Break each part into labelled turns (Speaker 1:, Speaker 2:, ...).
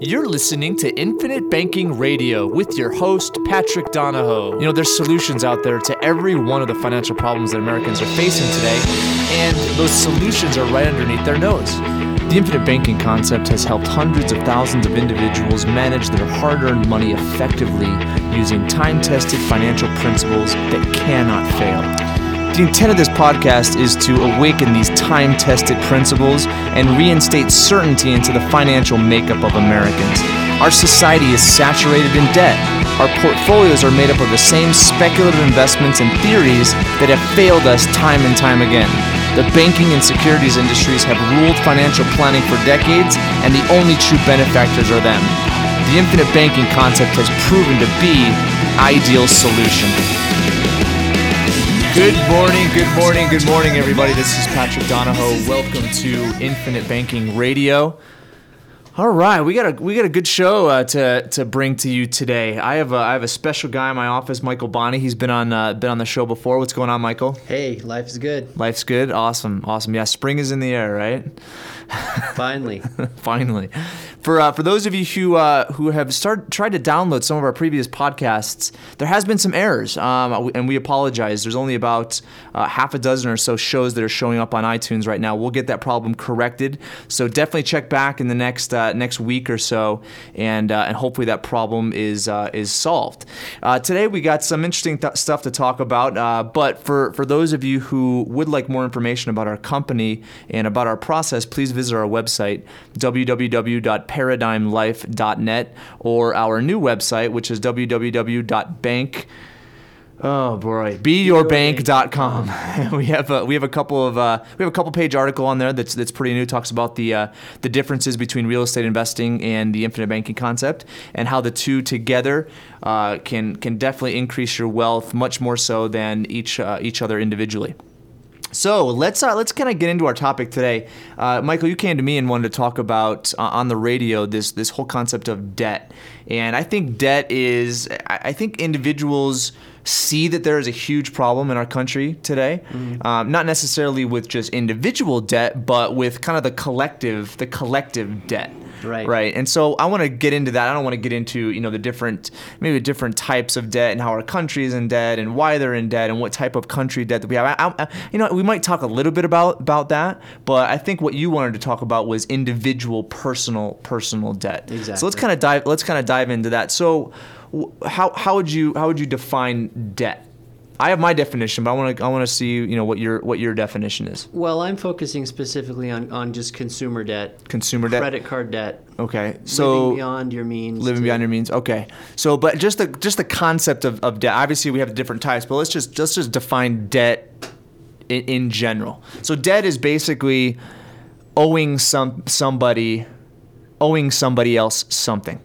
Speaker 1: You're listening to Infinite Banking Radio with your host, Patrick Donohoe. You know, there's solutions out there to every one of the financial problems that Americans are facing today, and those solutions are right underneath their nose. The infinite banking concept has helped hundreds of thousands of individuals manage their hard earned money effectively using time tested financial principles that cannot fail. The intent of this podcast is to awaken these time tested principles and reinstate certainty into the financial makeup of Americans. Our society is saturated in debt. Our portfolios are made up of the same speculative investments and theories that have failed us time and time again. The banking and securities industries have ruled financial planning for decades, and the only true benefactors are them. The infinite banking concept has proven to be the ideal solution. Good morning, good morning, good morning, everybody. This is Patrick Donohoe. Welcome to Infinite Banking Radio. All right, we got a we got a good show uh, to to bring to you today. I have a, I have a special guy in my office, Michael Bonny. He's been on uh, been on the show before. What's going on, Michael?
Speaker 2: Hey, life's good.
Speaker 1: Life's good. Awesome, awesome. Yeah, spring is in the air, right?
Speaker 2: Finally.
Speaker 1: Finally, for uh, for those of you who uh, who have started tried to download some of our previous podcasts, there has been some errors, um, and we apologize. There's only about uh, half a dozen or so shows that are showing up on iTunes right now. We'll get that problem corrected. So definitely check back in the next uh, next week or so, and uh, and hopefully that problem is uh, is solved. today we got some interesting th- stuff to talk about, but for for those of you who would like more information about our company and about our process, please visit our website www.paradigmlife.net or our new website which is www.bank Oh boy, beyourbank.com. we have a, we have a couple of uh, we have a couple page article on there that's that's pretty new. Talks about the uh, the differences between real estate investing and the infinite banking concept, and how the two together uh, can can definitely increase your wealth much more so than each uh, each other individually. So let's uh, let's kind of get into our topic today. Uh, Michael, you came to me and wanted to talk about uh, on the radio this this whole concept of debt, and I think debt is I think individuals see that there is a huge problem in our country today. Mm-hmm. Um, not necessarily with just individual debt, but with kind of the collective the collective debt.
Speaker 2: Right.
Speaker 1: Right. And so I want to get into that. I don't want to get into, you know, the different, maybe the different types of debt and how our country is in debt and why they're in debt and what type of country debt that we have. I, I, you know, we might talk a little bit about, about that, but I think what you wanted to talk about was individual personal, personal debt.
Speaker 2: Exactly.
Speaker 1: So let's kind of dive, let's kind of dive into that. So how, how would you, how would you define debt? I have my definition, but I want to I want to see you know what your what your definition is.
Speaker 2: Well, I'm focusing specifically on, on just consumer debt,
Speaker 1: consumer debt,
Speaker 2: credit card debt.
Speaker 1: Okay, so
Speaker 2: living beyond your means.
Speaker 1: Living to, beyond your means. Okay, so but just the just the concept of, of debt. Obviously, we have different types, but let's just let's just define debt in, in general. So debt is basically owing some somebody owing somebody else something.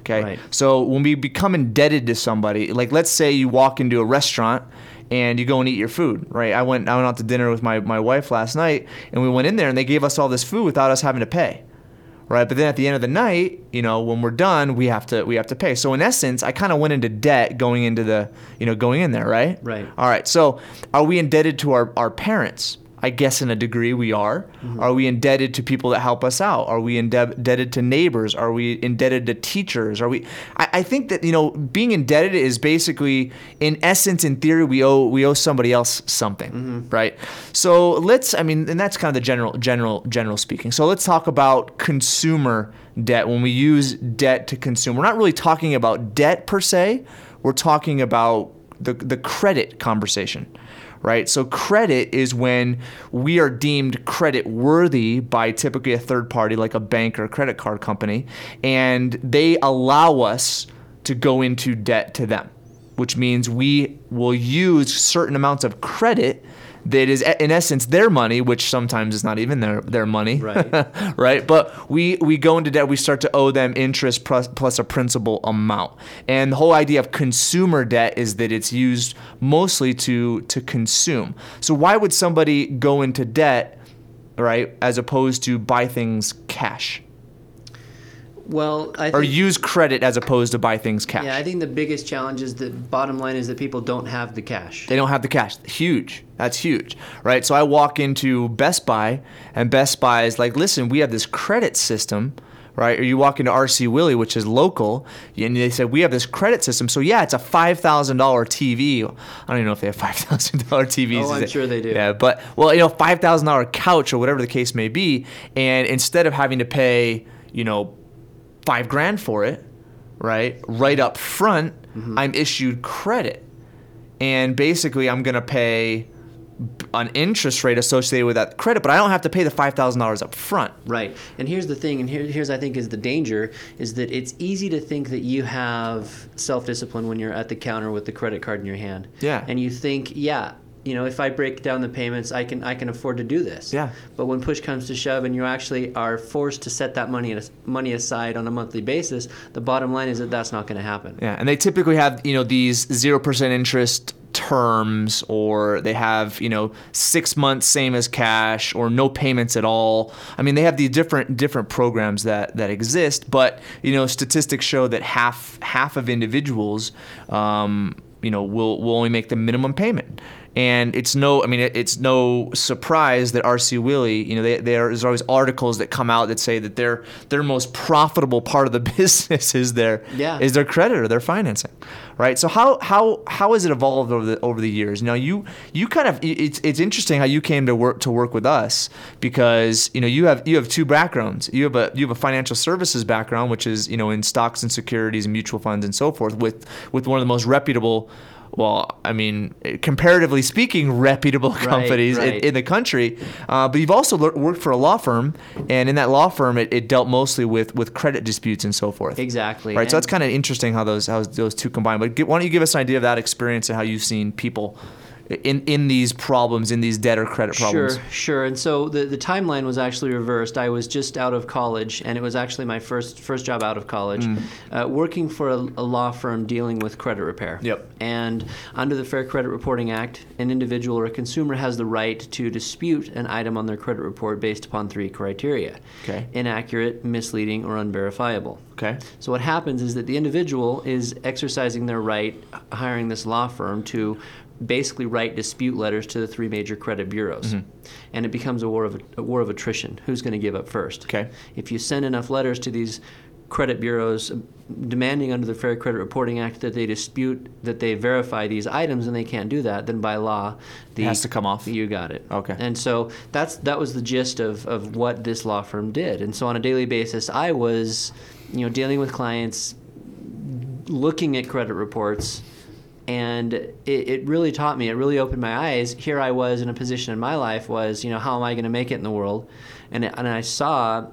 Speaker 1: Okay.
Speaker 2: Right.
Speaker 1: So when we become indebted to somebody, like let's say you walk into a restaurant and you go and eat your food, right? I went I went out to dinner with my, my wife last night and we went in there and they gave us all this food without us having to pay. Right? But then at the end of the night, you know, when we're done, we have to we have to pay. So in essence, I kind of went into debt going into the, you know, going in there, right?
Speaker 2: Right.
Speaker 1: All right. So are we indebted to our, our parents? I guess in a degree we are. Mm-hmm. Are we indebted to people that help us out? Are we indebted to neighbors? Are we indebted to teachers? Are we? I, I, think that you know being indebted is basically, in essence, in theory, we owe we owe somebody else something, mm-hmm. right? So let's. I mean, and that's kind of the general general general speaking. So let's talk about consumer debt. When we use debt to consume, we're not really talking about debt per se. We're talking about the the credit conversation right? So credit is when we are deemed credit worthy by typically a third party like a bank or a credit card company, and they allow us to go into debt to them, which means we will use certain amounts of credit that is in essence their money, which sometimes is not even their their money,
Speaker 2: right?
Speaker 1: right? But we we go into debt, we start to owe them interest plus, plus a principal amount, and the whole idea of consumer debt is that it's used mostly to to consume. So why would somebody go into debt, right, as opposed to buy things cash?
Speaker 2: Well, I
Speaker 1: or use credit as opposed to buy things cash.
Speaker 2: Yeah, I think the biggest challenge is the bottom line is that people don't have the cash.
Speaker 1: They don't have the cash. Huge. That's huge, right? So I walk into Best Buy, and Best Buy is like, "Listen, we have this credit system." right? Or you walk into RC Willey, which is local, and they said, we have this credit system. So yeah, it's a five thousand dollar TV. I don't even know if they have five thousand dollar TVs.
Speaker 2: Oh, I'm sure they do.
Speaker 1: Yeah, but well, you know, five thousand dollar couch or whatever the case may be, and instead of having to pay, you know, five grand for it, right, right up front,
Speaker 2: Mm-hmm.
Speaker 1: I'm issued credit, and basically I'm gonna pay an interest rate associated with that credit, but I don't have to pay the five thousand dollars up front.
Speaker 2: Right. And here's the thing, and here, here's I think is the danger is that it's easy to think that you have self-discipline when you're at the counter with the credit card in your hand.
Speaker 1: Yeah.
Speaker 2: And you think, yeah, you know, if I break down the payments, I can I can afford to do this.
Speaker 1: Yeah.
Speaker 2: But when push comes to shove, and you actually are forced to set that money money aside on a monthly basis, the bottom line is that that's not going to happen.
Speaker 1: Yeah, and they typically have you know these zero percent interest terms, or they have you know six months same as cash, or no payments at all. I mean, they have the different different programs that that exist, but you know statistics show that half half of individuals, um, you know, will will only make the minimum payment. And it's no, I mean, it, it's no surprise that RC Willey, you know, they, there's always articles that come out that say that their their most profitable part of the business is their
Speaker 2: Yeah.
Speaker 1: is their credit or their financing, right? So how how how has it evolved over the over the years? Now you you kind of it's it's interesting how you came to work to work with us because you know you have you have two backgrounds. You have a you have a financial services background, which is you know in stocks and securities and mutual funds and so forth, with with one of the most reputable. Well, I mean, comparatively speaking, reputable companies in-
Speaker 2: right.
Speaker 1: in, the country. Uh, but you've also worked for a law firm, and in that law firm, it, it dealt mostly with, with credit disputes and so forth.
Speaker 2: Exactly.
Speaker 1: Right, so that's kind of interesting how those how those two combine. But gi- why don't you give us an idea of that experience and how you've seen people in in these problems, in these debtor credit problems?
Speaker 2: Sure, sure. And so the, the timeline was actually reversed. I was just out of college, and it was actually my first first job out of college,
Speaker 1: Mm.
Speaker 2: uh, working for a, a law firm dealing with credit repair.
Speaker 1: Yep.
Speaker 2: And under the Fair Credit Reporting Act, an individual or a consumer has the right to dispute an item on their credit report based upon three criteria:
Speaker 1: Okay.
Speaker 2: inaccurate, misleading, or unverifiable.
Speaker 1: Okay.
Speaker 2: So what happens is that the individual is exercising their right, hiring this law firm to basically write dispute letters to the three major credit bureaus,
Speaker 1: Mm-hmm.
Speaker 2: and it becomes a war of a war of attrition. Who's going to give up first?
Speaker 1: Okay.
Speaker 2: If you send enough letters to these credit bureaus demanding under the Fair Credit Reporting Act that they dispute that they verify these items and they can't do that, then by law the
Speaker 1: has to come off.
Speaker 2: You got it.
Speaker 1: Okay.
Speaker 2: And so that's that was the gist of, of what this law firm did. And so on a daily basis I was, you know, dealing with clients looking at credit reports and it, it really taught me it really opened my eyes here i was in a position in my life was you know how am i going to make it in the world and, and i saw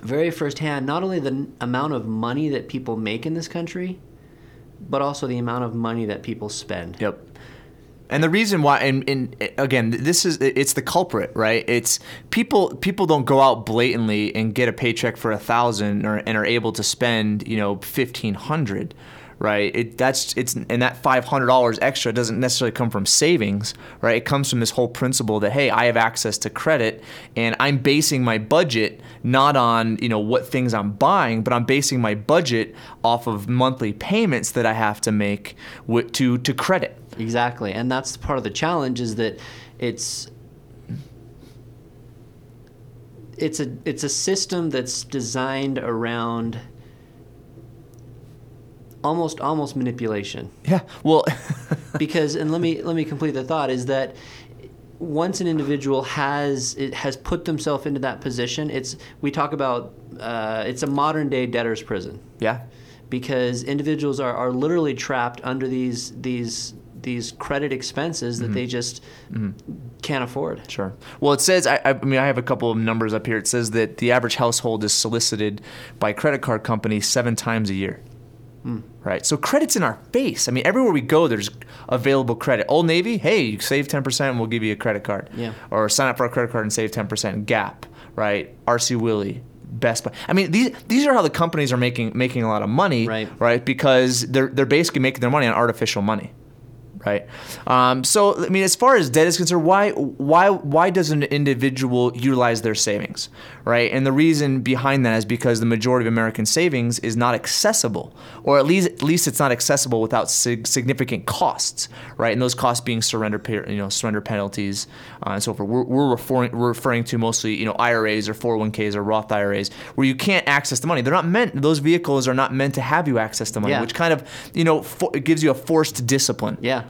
Speaker 2: very firsthand not only the amount of money that people make in this country but also the amount of money that people spend
Speaker 1: Yep. And the reason why, and, and again, this is it's the culprit, right? It's people people don't go out blatantly and get a paycheck for a thousand or and are able to spend you know fifteen hundred, right? It that's it's and that five hundred dollars extra doesn't necessarily come from savings, right? It comes from this whole principle that hey, I have access to credit and I'm basing my budget not on you know what things I'm buying, but I'm basing my budget off of monthly payments that I have to make wi- to to credit.
Speaker 2: Exactly, and that's part of the challenge is that it's it's a it's a system that's designed around almost almost manipulation.
Speaker 1: Yeah. Well,
Speaker 2: Because and let me let me complete the thought is that once an individual has it has put themselves into that position, it's we talk about uh, it's a modern day debtor's prison
Speaker 1: yeah.
Speaker 2: because individuals are, are literally trapped under these these these credit expenses that they just can't afford.
Speaker 1: Sure. Well, it says, I, I mean, I have a couple of numbers up here. It says that the average household is solicited by credit card companies seven times a year. Right. So credit's in our face. I mean, everywhere we go, there's available credit. Old Navy, hey, you save 10% and we'll give you a credit card.
Speaker 2: Yeah.
Speaker 1: Or sign up for a credit card and save 10%. Gap, right? RC Willey. Best Buy. I mean, these these are how the companies are making making a lot of money,
Speaker 2: Right.
Speaker 1: Right, because they're they're basically making their money on artificial money, right? Um, so I mean, as far as debt is concerned, why why why does an individual utilize their savings, right? And the reason behind that is because the majority of American savings is not accessible, or at least at least it's not accessible without sig- significant costs, right? And those costs being surrender you know surrender penalties uh, and so forth. We're, we're referring we're referring to mostly you know IRAs or 401ks or Roth IRAs where you can't access the money. They're not meant; those vehicles are not meant to have you access the money,
Speaker 2: Yeah.
Speaker 1: which kind of you know for, gives you a forced discipline.
Speaker 2: Yeah.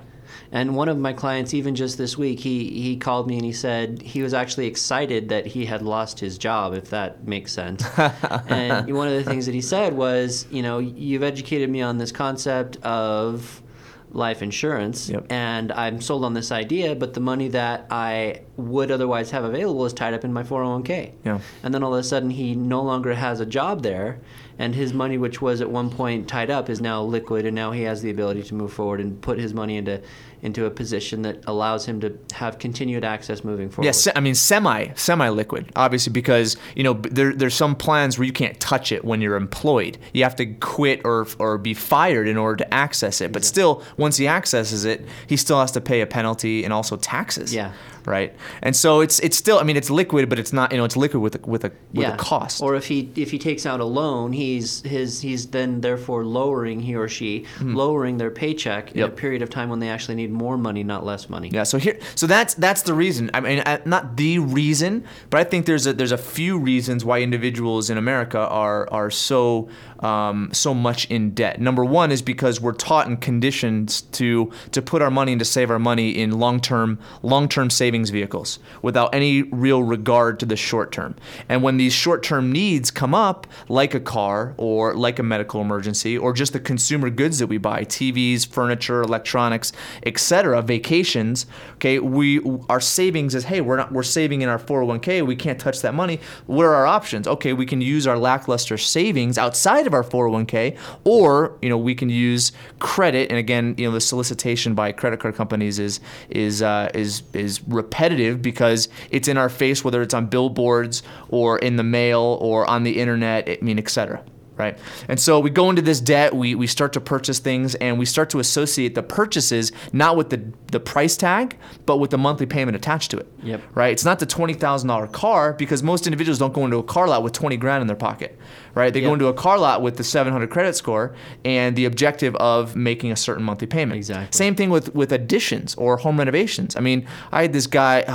Speaker 2: And one of my clients, even just this week, he, he called me and he said he was actually excited that he had lost his job, if that makes sense. and one of the things that he said was, you know, you've educated me on this concept of life insurance,
Speaker 1: Yep.
Speaker 2: and I'm sold on this idea, but the money that I would otherwise have available is tied up in my 401k.
Speaker 1: Yeah.
Speaker 2: And then all of a sudden, he no longer has a job there, and his money, which was at one point tied up, is now liquid, and now he has the ability to move forward and put his money into into a position that allows him to have continued access moving forward.
Speaker 1: Yeah, se- I mean semi semi liquid, obviously because you know there there's some plans where you can't touch it when you're employed. You have to quit or or be fired in order to access it. But still, once he accesses it, he still has to pay a penalty and also taxes.
Speaker 2: Yeah.
Speaker 1: Right. And so it's it's still I mean it's liquid, but it's not you know it's liquid with a, with a with
Speaker 2: yeah.
Speaker 1: a cost.
Speaker 2: Or if he if he takes out a loan, he's his he's then therefore lowering he or she lowering their paycheck in a. Period of time when they actually need more money, not less money.
Speaker 1: Yeah, so here, so that's that's the reason. I mean, uh, not the reason, but I think there's a there's a few reasons why individuals in America are are so um, so much in debt. Number one is because we're taught and conditioned to to put our money and to save our money in long term long term savings vehicles without any real regard to the short term. And when these short term needs come up, like a car or like a medical emergency or just the consumer goods that we buy, TVs, furniture, electronics, etc., vacations, okay, we our savings is hey, we're not we're saving in our 401k, we can't touch that money. What are our options? Okay, we can use our lackluster savings outside of our 401k or, you know, we can use credit and again, you know, the solicitation by credit card companies is is uh, is is repetitive because it's in our face whether it's on billboards or in the mail or on the internet, I mean, et cetera. right? And so we go into this debt, we, we start to purchase things, and we start to associate the purchases not with the, the price tag, but with the monthly payment attached to it.
Speaker 2: Yep.
Speaker 1: Right? It's not the $20,000 car because most individuals don't go into a car lot with 20 grand in their pocket, right? They go into a car lot with the 700 credit score and the objective of making a certain monthly payment.
Speaker 2: Exactly.
Speaker 1: Same thing with, with additions or home renovations. I mean, I had this guy, oh,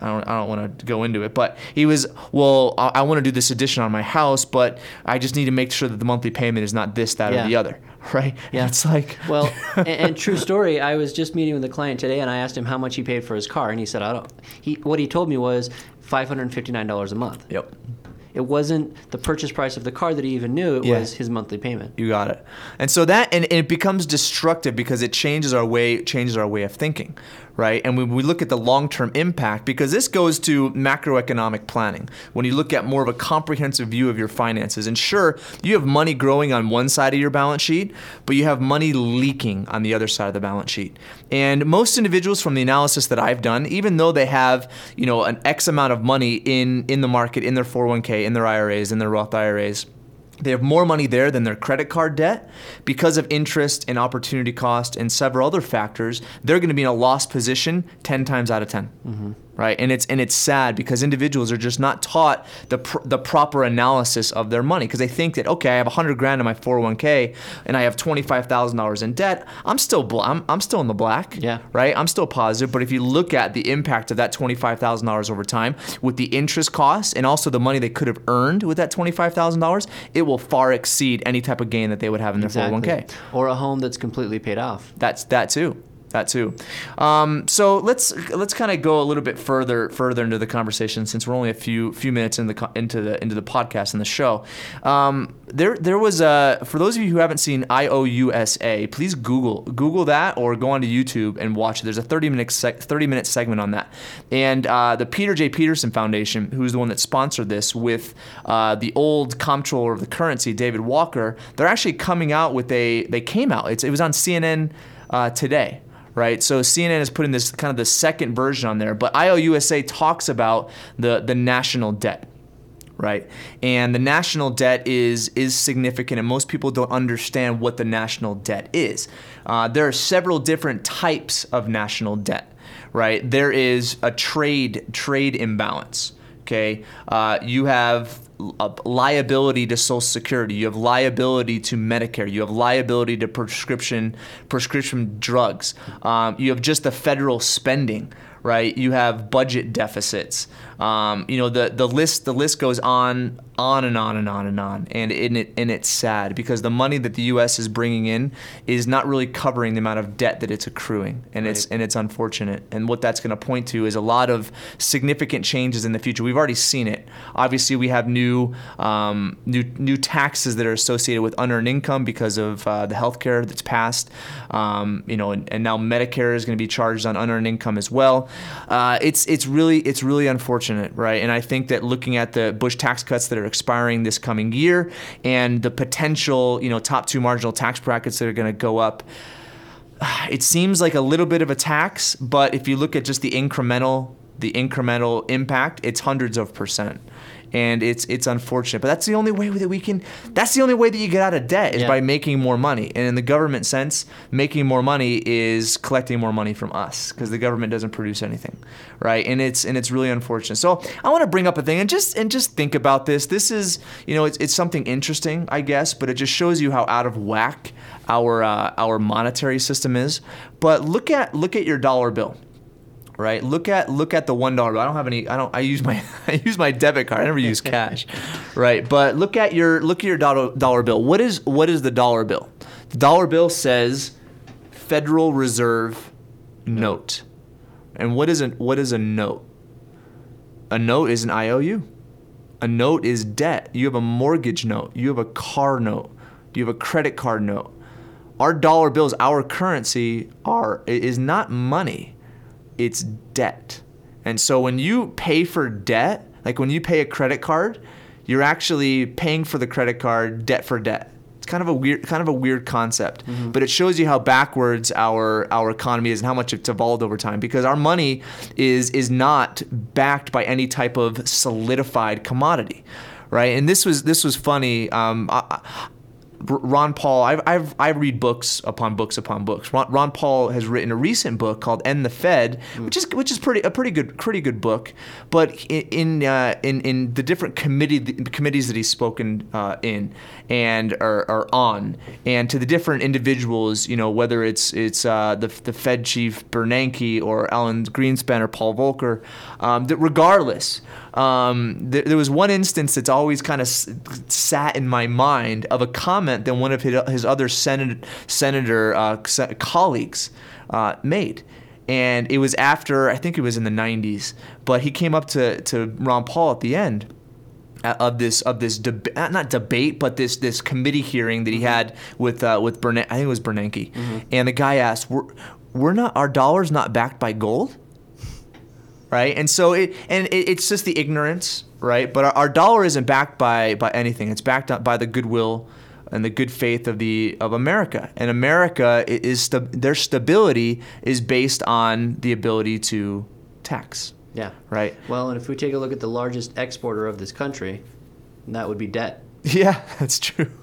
Speaker 1: I don't, I don't want to go into it, but he was, well, I, I want to do this addition on my house, but I just need to make sure that the monthly payment is not this, that,
Speaker 2: Yeah.
Speaker 1: or the other, right?
Speaker 2: Yeah.
Speaker 1: And it's like,
Speaker 2: Well, and, and true story. I was just meeting with a client today, and I asked him how much he paid for his car, and he said, "I don't." He what he told me was five hundred and fifty nine dollars a month.
Speaker 1: yep.
Speaker 2: It wasn't the purchase price of the car that he even knew. It
Speaker 1: Yeah.
Speaker 2: was his monthly payment.
Speaker 1: You got it. And so that and, and it becomes destructive because it changes our way changes our way of thinking, right? And when we look at the long-term impact because this goes to macroeconomic planning. When you look at more of a comprehensive view of your finances and sure, you have money growing on one side of your balance sheet, but you have money leaking on the other side of the balance sheet. And most individuals from the analysis that I've done, even though they have, you know, an X amount of money in in the market in their 401k, in their IRAs, in their Roth IRAs, they have more money there than their credit card debt because of interest and opportunity cost and several other factors. They're going to be in a lost position 10 times out of 10. Mm-hmm. Right? And it's and it's sad because individuals are just not taught the pr- the proper analysis of their money because they think that okay, I have 100 grand in my 401k and I have $25,000 in debt. I'm still bl- I'm, I'm still in the black.
Speaker 2: Yeah.
Speaker 1: Right? I'm still positive, but if you look at the impact of that $25,000 over time with the interest costs and also the money they could have earned with that $25,000, it will far exceed any type of gain that they would have in their 401k.
Speaker 2: Or a home that's completely paid off.
Speaker 1: That's that too. That too. Um, so let's let's kind of go a little bit further further into the conversation since we're only a few few minutes in the into the into the podcast and the show. Um, there there was a for those of you who haven't seen IOUSA, please Google Google that or go onto YouTube and watch it. There's a 30 minute sec, 30 minute segment on that, and uh, the Peter J Peterson Foundation, who's the one that sponsored this with uh, the old comptroller of the currency, David Walker. They're actually coming out with a they came out. It's, it was on CNN uh, today right? So CNN is putting this kind of the second version on there, but IOUSA talks about the the national debt, right? And the national debt is is significant, and most people don't understand what the national debt is. Uh, there are several different types of national debt, right? There is a trade trade imbalance. Okay, uh, you have liability to Social Security. You have liability to Medicare. You have liability to prescription prescription drugs. Um, you have just the federal spending right? You have budget deficits. Um, you know the the list the list goes on on and on and on and on, and and it and it's sad because the money that the U.S. is bringing in is not really covering the amount of debt that it's accruing, and right. it's and it's unfortunate. And what that's going to point to is a lot of significant changes in the future. We've already seen it. Obviously, we have new um, new new taxes that are associated with unearned income because of uh, the health care that's passed. Um, you know, and, and now Medicare is going to be charged on unearned income as well. Uh, it's it's really it's really unfortunate, right? And I think that looking at the Bush tax cuts that are expiring this coming year and the potential, you know, top two marginal tax brackets that are going to go up, it seems like a little bit of a tax. But if you look at just the incremental the incremental impact, it's hundreds of percent and it's it's unfortunate. But that's the only way that we can. That's the only way that you get out of debt is yeah. by making more money. And in the government sense, making more money is collecting more money from us because the government doesn't produce anything, right? And it's and it's really unfortunate. So I want to bring up a thing and just and just think about this. This is you know it's it's something interesting, I guess, but it just shows you how out of whack our uh, our monetary system is. But look at look at your dollar bill right? Look at look at the one dollar. bill. I don't have any. I don't. I use my I use my debit card. I never use cash, right? But look at your look at your dollar dollar bill. What is what is the dollar bill? The dollar bill says Federal Reserve note. And what is a what is a note? A note is an IOU. A note is debt. You have a mortgage note. You have a car note. You have a credit card note. Our dollar bills, our currency, are is not money it's debt. And so when you pay for debt, like when you pay a credit card, you're actually paying for the credit card debt for debt. It's kind of a weird kind of a weird concept, mm-hmm. but it shows you how backwards our our economy is and how much it's evolved over time because our money is is not backed by any type of solidified commodity right? And this was this was funny. Um, I, Ron Paul, I've, I've, I read books upon books upon books. Ron, Ron, Paul has written a recent book called "End the Fed," mm. which is which is pretty a pretty good pretty good book. But in uh, in in the different committee the committees that he's spoken uh, in and are, are, on, and to the different individuals, you know, whether it's it's uh, the the Fed chief Bernanke or Alan Greenspan or Paul Volcker, um, that regardless um, there, there, was one instance that's always kind of s- sat in my mind of a comment that one of his, his other senat- senator uh, colleagues uh, made. And it was after, I think it was in the 90s, but he came up to, to Ron Paul at the end uh, of this of this debate, not debate, but this this committee hearing that he had with uh, with Bernanke. I think it was Bernanke, mm-hmm. and the guy asked, "We're we're not our dollars not backed by gold." right? And so it and it, it's just the ignorance, right? But our, our, dollar isn't backed by by anything. It's backed up by the goodwill and the good faith of the of America. And America is their stability is based on the ability to tax.
Speaker 2: Yeah.
Speaker 1: Right.
Speaker 2: Well, and if we take a look at the largest exporter of this country, that would be debt.
Speaker 1: Yeah, that's true.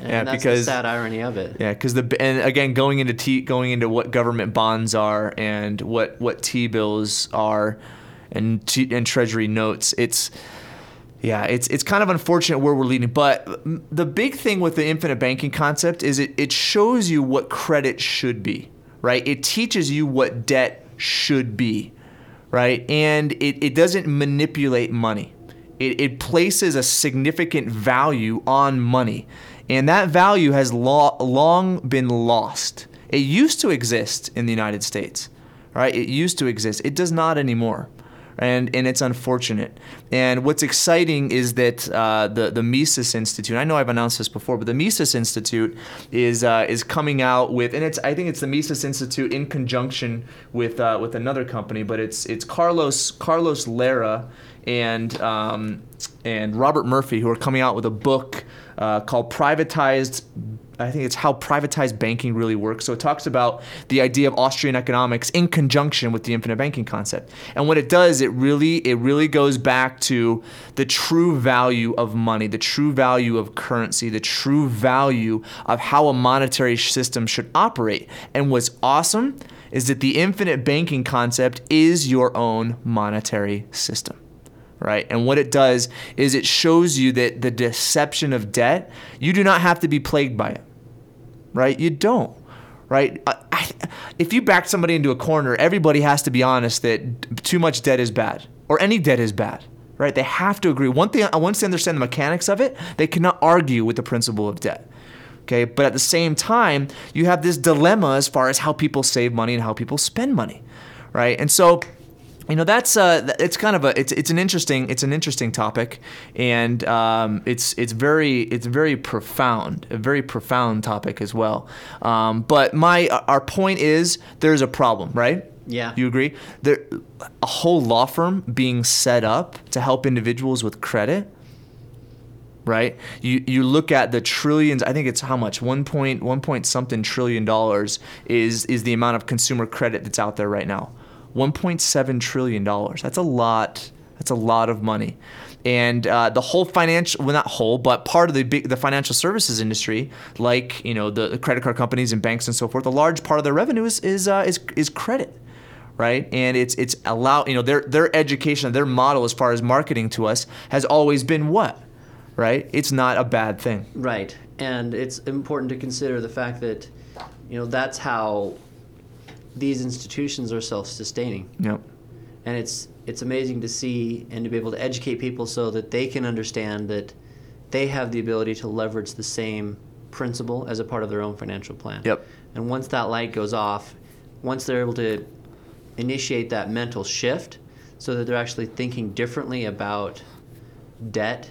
Speaker 2: And yeah, that's because the sad irony of it.
Speaker 1: Yeah, because the and again going into T going into what government bonds are and what what T bills are, and T, and Treasury notes. It's yeah, it's it's kind of unfortunate where we're leading. But the big thing with the infinite banking concept is it it shows you what credit should be, right? It teaches you what debt should be, right? And it, it doesn't manipulate money it, it places a significant value on money. And that value has lo- long been lost. It used to exist in the United States, right? It used to exist. It does not anymore. And, and it's unfortunate. And what's exciting is that uh, the the Mises Institute. I know I've announced this before, but the Mises Institute is uh, is coming out with, and it's I think it's the Mises Institute in conjunction with uh, with another company, but it's it's Carlos Carlos Lara and um, and Robert Murphy, who are coming out with a book uh, called "Privatized I think it's how privatized banking really works. So it talks about the idea of Austrian economics in conjunction with the infinite banking concept. And what it does, it really it really goes back to the true value of money, the true value of currency, the true value of how a monetary system should operate. And what's awesome is that the infinite banking concept is your own monetary system right? And what it does is it shows you that the deception of debt, you do not have to be plagued by it, right? You don't, right? I, if you back somebody into a corner, everybody has to be honest that too much debt is bad, or any debt is bad. Right? They have to agree. One thing, once they understand the mechanics of it, they cannot argue with the principle of debt. Okay, but at the same time, you have this dilemma as far as how people save money and how people spend money, right? And so you know that's uh, it's kind of a it's it's an interesting it's an interesting topic, and um, it's it's very it's very profound a very profound topic as well. Um, but my our point is there's a problem, right?
Speaker 2: Yeah.
Speaker 1: You agree? There a whole law firm being set up to help individuals with credit. Right, you you look at the trillions. I think it's how much one point one point something trillion dollars is is the amount of consumer credit that's out there right now 1.7 trillion dollars. That's a lot. That's a lot of money. And uh, the whole financial, well, not whole, but part of the big, the financial services industry, like you know the, credit card companies and banks and so forth, a large part of their revenue is is uh, is, is credit right? And it's it's allow you know their their education, their model as far as marketing to us has always been what, right? It's not a bad thing,
Speaker 2: right? And it's important to consider the fact that you know that's how these institutions are self-sustaining.
Speaker 1: Yep.
Speaker 2: And it's it's amazing to see and to be able to educate people so that they can understand that they have the ability to leverage the same principle as a part of their own financial plan.
Speaker 1: Yep.
Speaker 2: And once that light goes off, once they're able to initiate that mental shift so that they're actually thinking differently about debt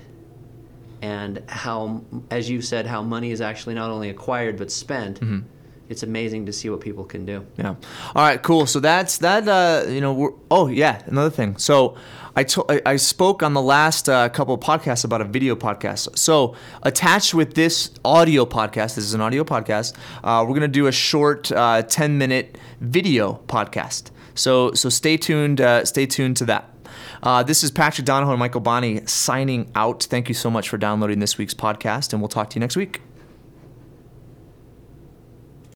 Speaker 2: and how as you said how money is actually not only acquired but spent. Mm-hmm it's amazing to see what people can do.
Speaker 1: Yeah. All right. Cool. So that's that. Uh, you know. oh yeah. Another thing. So I, to, I, I spoke on the last uh, couple of podcasts about a video podcast. So attached with this audio podcast, this is an audio podcast. Uh, we're gonna do a short uh, ten minute video podcast. So so stay tuned. Uh, stay tuned to that. Uh, this is Patrick Donohoe and Michael Bonny signing out. Thank you so much for downloading this week's podcast, and we'll talk to you next week.